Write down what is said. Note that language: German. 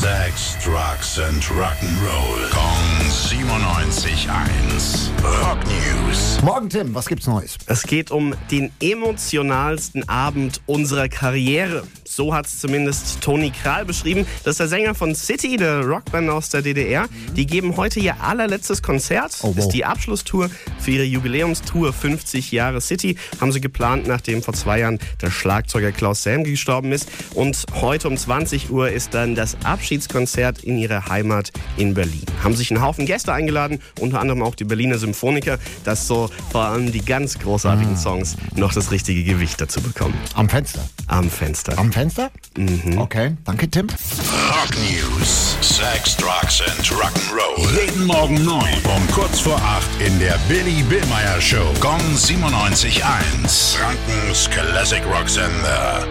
Sex, Drugs and Rock'n'Roll. Kong 97.1. Rock News. Morgen, Tim, was gibt's Neues? Es geht um den emotionalsten Abend unserer Karriere. So hat es zumindest Toni Kral beschrieben. Das ist der Sänger von City, der Rockband aus der DDR. Die geben heute ihr allerletztes Konzert. Oh, wow. Ist die Abschlusstour für ihre Jubiläumstour 50 Jahre City. Haben sie geplant, nachdem vor zwei Jahren der Schlagzeuger Klaus Sam gestorben ist. Und heute um 20 Uhr ist dann das Abschiedskonzert in ihrer Heimat in Berlin. Haben sich einen Haufen Gäste eingeladen, unter anderem auch die Berliner Symphoniker, dass so vor allem die ganz großartigen Songs noch das richtige Gewicht dazu bekommen. Am Fenster. Am Fenster. Am Fenster? Mhm. Okay, danke, Tim. Rock News. Sex, Drugs and Rock'n'Roll. Jeden Morgen 9 um kurz vor 8 in der Billy Billmeyer Show. Gong 97.1. Frankens Classic Rock Sender.